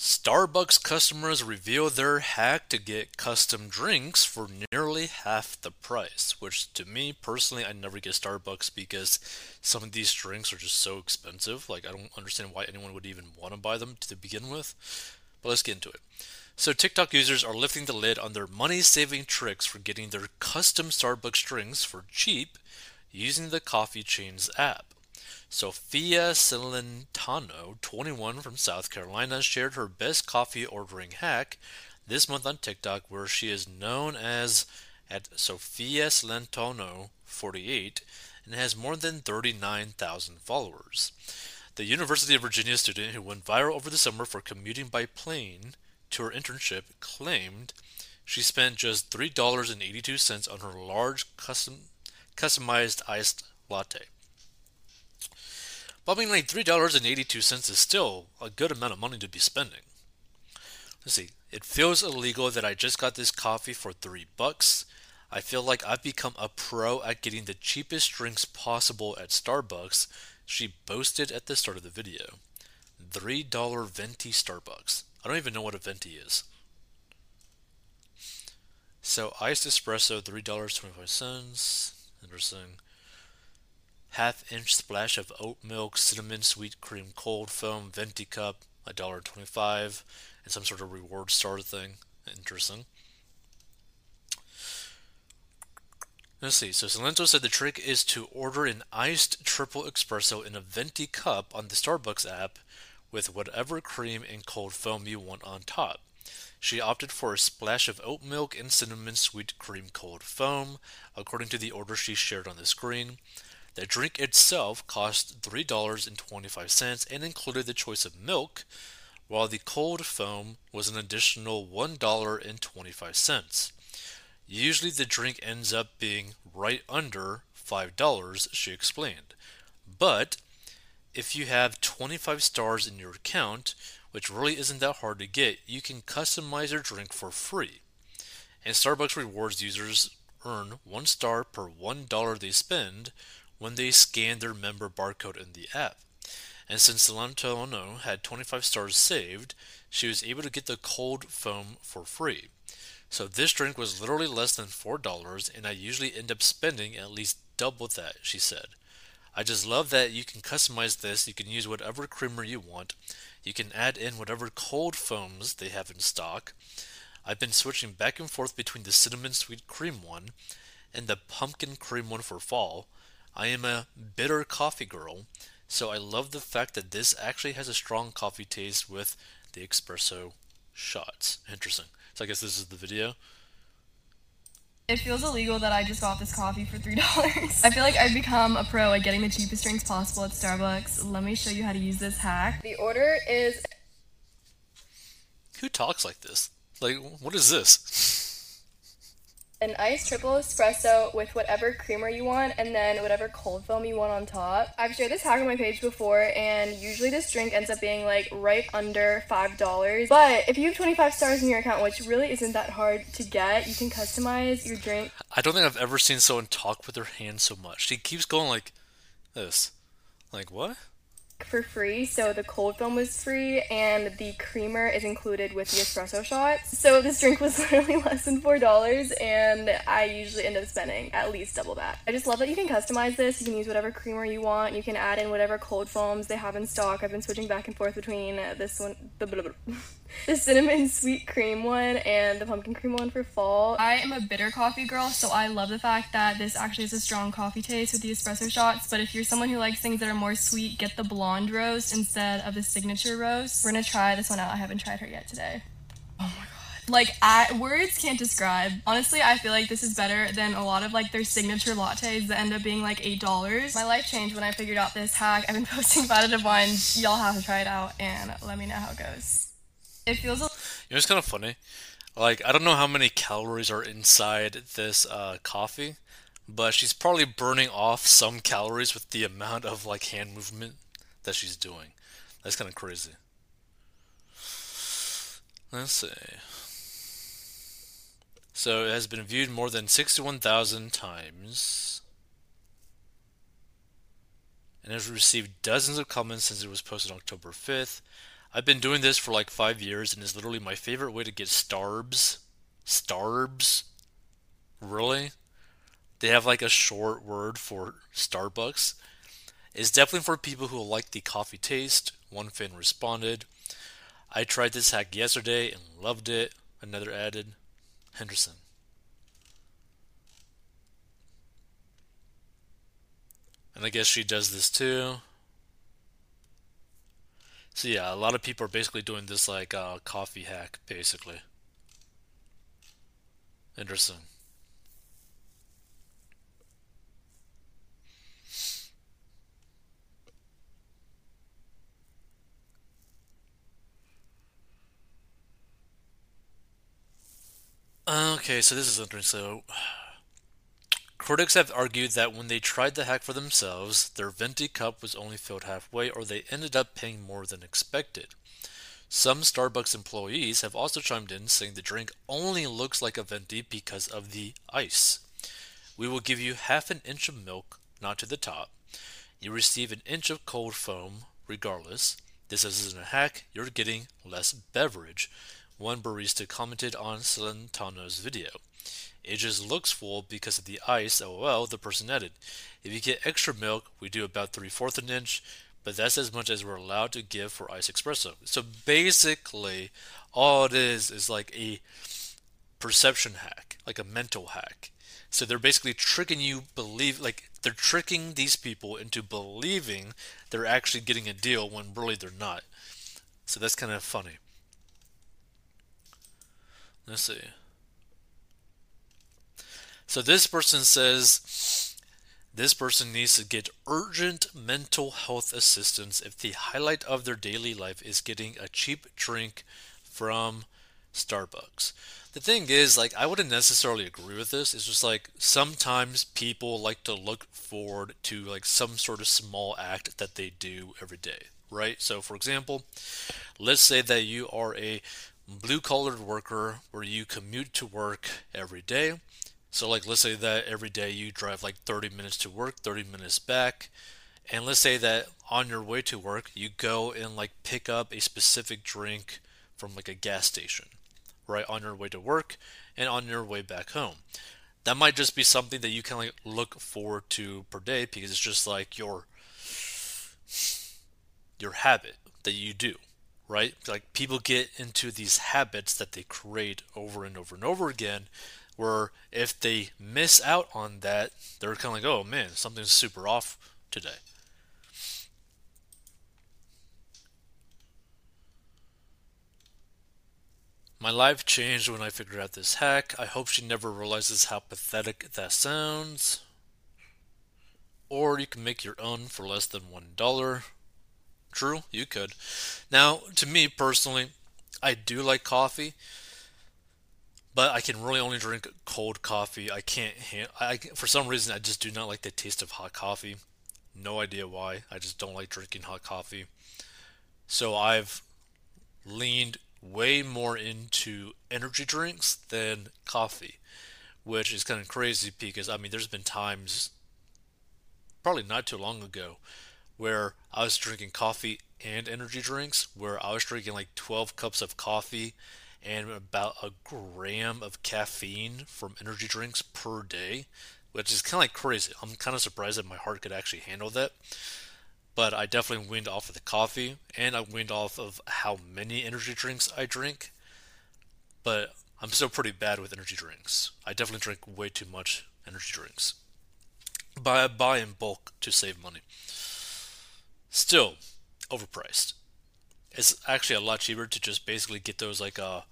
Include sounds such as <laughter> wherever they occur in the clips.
Starbucks customers reveal their hack to get custom drinks for nearly half the price, which to me personally, I never get Starbucks because some of these drinks are just so expensive. Like, I don't understand why anyone would even want to buy them to begin with. But let's get into it. So, TikTok users are lifting the lid on their money saving tricks for getting their custom Starbucks drinks for cheap using the coffee chain's app. Sophia Celentano, 21 from South Carolina, shared her best coffee ordering hack this month on TikTok, where she is known as at Sophia Celentano 48 and has more than 39,000 followers. The University of Virginia student who went viral over the summer for commuting by plane to her internship claimed she spent just $3.82 on her large custom customized iced latte. Like $3.82 is still a good amount of money to be spending. Let's see. It feels illegal that I just got this coffee for 3 bucks. I feel like I've become a pro at getting the cheapest drinks possible at Starbucks, she boasted at the start of the video. $3 venti Starbucks. I don't even know what a venti is. So iced espresso, $3.25. Interesting half inch splash of oat milk, cinnamon, sweet cream, cold foam, venti cup, $1.25, and some sort of reward star thing. Interesting. Let's see. So Celentano said the trick is to order an iced triple espresso in a venti cup on the Starbucks app with whatever cream and cold foam you want on top. She opted for a splash of oat milk and cinnamon sweet cream cold foam, according to the order she shared on the screen. The drink itself cost $3.25 and included the choice of milk, while the cold foam was an additional $1.25. Usually the drink ends up being right under $5, she explained. But if you have 25 stars in your account, which really isn't that hard to get, you can customize your drink for free. And Starbucks rewards users earn 1 star per $1 they spend, when they scanned their member barcode in the app. And since Celentano had 25 stars saved, she was able to get the cold foam for free. So this drink was literally less than $4, and I usually end up spending at least double that, she said. I just love that you can customize this. You can use whatever creamer you want. You can add in whatever cold foams they have in stock. I've been switching back and forth between the cinnamon sweet cream one and the pumpkin cream one for fall. I am a bitter coffee girl, so I love the fact that this actually has a strong coffee taste with the espresso shots. Interesting. So I guess this is the video. It feels illegal that I just got this coffee for $3. <laughs> I feel like I've become a pro at getting the cheapest drinks possible at Starbucks. Let me show you how to use this hack. The order is. Who talks like this? Like, what is this? An iced triple espresso with whatever creamer you want and then whatever cold foam you want on top. I've shared this hack on my page before and usually this drink ends up being like right under $5. But if you have 25 stars in your account, which really isn't that hard to get, you can customize your drink. I don't think I've ever seen someone talk with their hands so much. She keeps going like this. Like what? For free. So the cold foam was free and the creamer is included with the espresso shots. So this drink was <laughs> literally less than $4 and I usually end up spending at least double that. I just love that you can customize this. You can use whatever creamer you want. You can add in whatever cold foams they have in stock. I've been switching back and forth between this one, the, blah, blah, blah. <laughs> the cinnamon sweet cream one and the pumpkin cream one for fall. I am a bitter coffee girl, so I love the fact that this actually has a strong coffee taste with the espresso shots. But if you're someone who likes things that are more sweet, get the blonde roast instead of the signature roast. We're gonna try this one out. I haven't tried her yet today. Oh my god. Like I, words can't describe. Honestly, I feel like this is better than a lot of like their signature lattes that end up being like eight dollars. My life changed when I figured out this hack. I've been <laughs> posting about it a bunch. Y'all have to try it out and let me know how it goes. It feels. A- you know, it's kind of funny. Like I don't know how many calories are inside this uh, coffee, but she's probably burning off some calories with the amount of like hand movement that she's doing. That's kind of crazy. Let's see. So it has been viewed more than 61,000 times and has received dozens of comments since it was posted on October 5th. I've been doing this for like five years, and it's literally my favorite way to get starbs. Starbs? Really? They have like a short word for Starbucks. It's definitely for people who like the coffee taste. One fan responded, I tried this hack yesterday and loved it. Another added, Henderson. And I guess she does this too. So yeah, a lot of people are basically doing this like uh, coffee hack, basically. Interesting. Okay, so this is interesting. So, critics have argued that when they tried the hack for themselves, their venti cup was only filled halfway, or they ended up paying more than expected. Some Starbucks employees have also chimed in saying the drink only looks like a venti because of the ice. We will give you half an inch of milk, not to the top. You receive an inch of cold foam, regardless. This isn't a hack, you're getting less beverage. One barista commented on Celentano's video. It just looks full because of the ice, oh lol, the person added. If you get extra milk, we do about 3 fourths an inch, but that's as much as we're allowed to give for ice espresso. So basically, all it is is like a perception hack, like a mental hack. So they're basically tricking you believe like they're tricking these people into believing they're actually getting a deal when really they're not. So that's kind of funny. Let's see. So this person says this person needs to get urgent mental health assistance if the highlight of their daily life is getting a cheap drink from Starbucks. The thing is, like, I wouldn't necessarily agree with this. It's just like sometimes people like to look forward to like some sort of small act that they do every day, right? So, for example, let's say that you are a blue collared worker where you commute to work every day. So, like, let's say that every day you drive like 30 minutes to work, 30 minutes back. And let's say that on your way to work, you go and like pick up a specific drink from like a gas station, right? On your way to work and on your way back home. That might just be something that you can like look forward to per day because it's just like your your habit that you do right? Like people get into these habits that they create over and over and over again, where if they miss out on that, they're kind of like, oh man, something's super off today. My life changed when I figured out this hack. I hope she never realizes how pathetic that sounds. Or you can make your own for less than $1. True, you could. Now, to me personally, I do like coffee, but I can really only drink cold coffee. I can't. I for some reason I just do not like the taste of hot coffee. No idea why. I just don't like drinking hot coffee. So I've leaned way more into energy drinks than coffee, which is kind of crazy because I mean, there's been times, probably not too long ago, where I was drinking coffee and energy drinks, where I was drinking like 12 cups of coffee and about a gram of caffeine from energy drinks per day, which is kind of like crazy. I'm kind of surprised that my heart could actually handle that. But I definitely weaned off of the coffee, and I weaned off of how many energy drinks I drink. But I'm still pretty bad with energy drinks. I definitely drink way too much energy drinks. Buy buy in bulk to save money. Still, overpriced. It's actually a lot cheaper to just basically get those like uh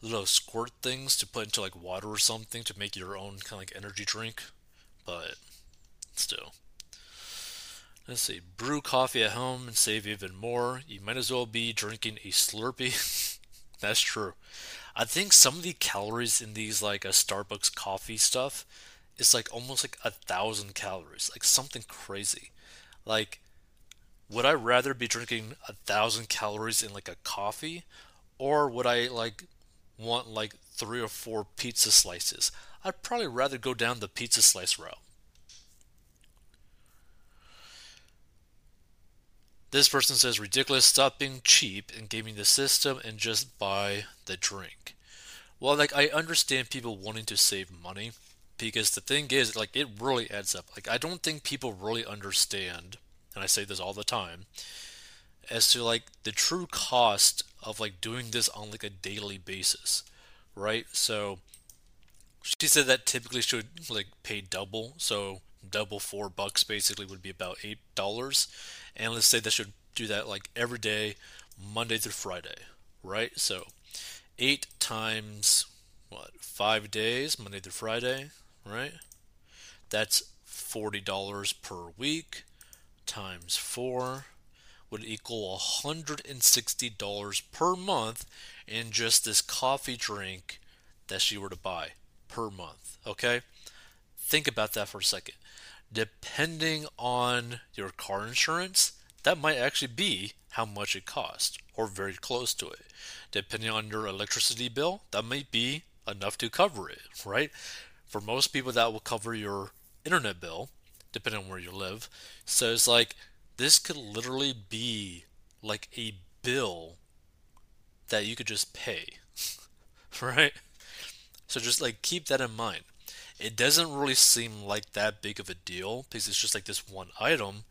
little squirt things to put into like water or something to make your own kind of like energy drink, but still. Let's see. Brew coffee at home and save even more. You might as well be drinking a Slurpee. <laughs> That's true. I think some of the calories in these like a Starbucks coffee stuff is like almost like a thousand calories, like something crazy. Like would I rather be drinking a thousand calories in like a coffee, or would I like want like three or four pizza slices? I'd probably rather go down the pizza slice route. This person says, ridiculous, stop being cheap and gaming the system and just buy the drink. Well, like, I understand people wanting to save money because the thing is, like, it really adds up. Like, I don't think people really understand, and I say this all the time, as to like the true cost of like doing this on like a daily basis, right? So she said that typically should like pay double, so double four bucks basically would be about eight dollars, and let's say that should do that like every day, Monday through Friday, right? So eight times what five days, Monday through Friday, right? That's forty dollars per week times four would equal $160 per month in just this coffee drink that she were to buy per month. Okay? Think about that for a second. Depending on your car insurance, that might actually be how much it costs, or very close to it. Depending on your electricity bill, that might be enough to cover it, right? For most people, that will cover your internet bill, depending on where you live. So it's like this could literally be like a bill that you could just pay, <laughs> right? So just like keep that in mind. It doesn't really seem like that big of a deal because it's just like this one item.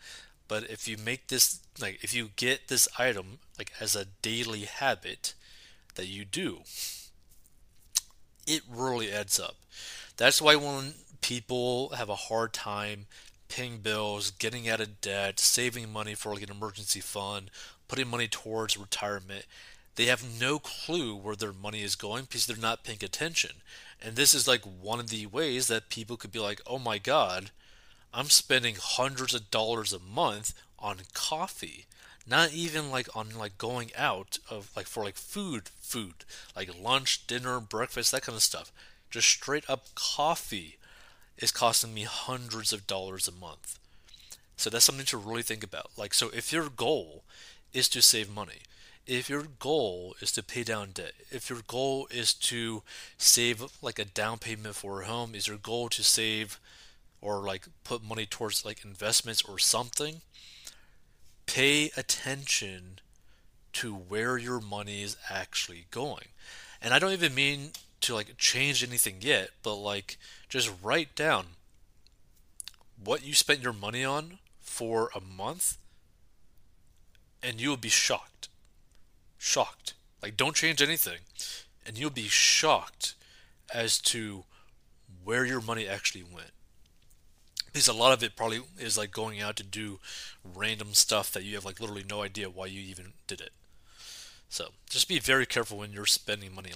But if you make this, like, if you get this item, like, as a daily habit that you do, it really adds up. That's why when people have a hard time paying bills, getting out of debt, saving money for like an emergency fund, putting money towards retirement. They have no clue where their money is going because they're not paying attention. And this is like one of the ways that people could be like, oh my God, I'm spending hundreds of dollars a month on coffee. Not even like on like going out of like for like food, food, like lunch, dinner, breakfast, that kind of stuff. Just straight up coffee is costing me hundreds of dollars a month. So that's something to really think about. Like, so if your goal is to save money, if your goal is to pay down debt, if your goal is to save like a down payment for a home, is your goal to save or like put money towards like investments or something, pay attention to where your money is actually going. And I don't even mean to like change anything yet, but like just write down what you spent your money on for a month and you will be shocked. Shocked. Like don't change anything and you'll be shocked as to where your money actually went. Because a lot of it probably is like going out to do random stuff that you have like literally no idea why you even did it. So just be very careful when you're spending money like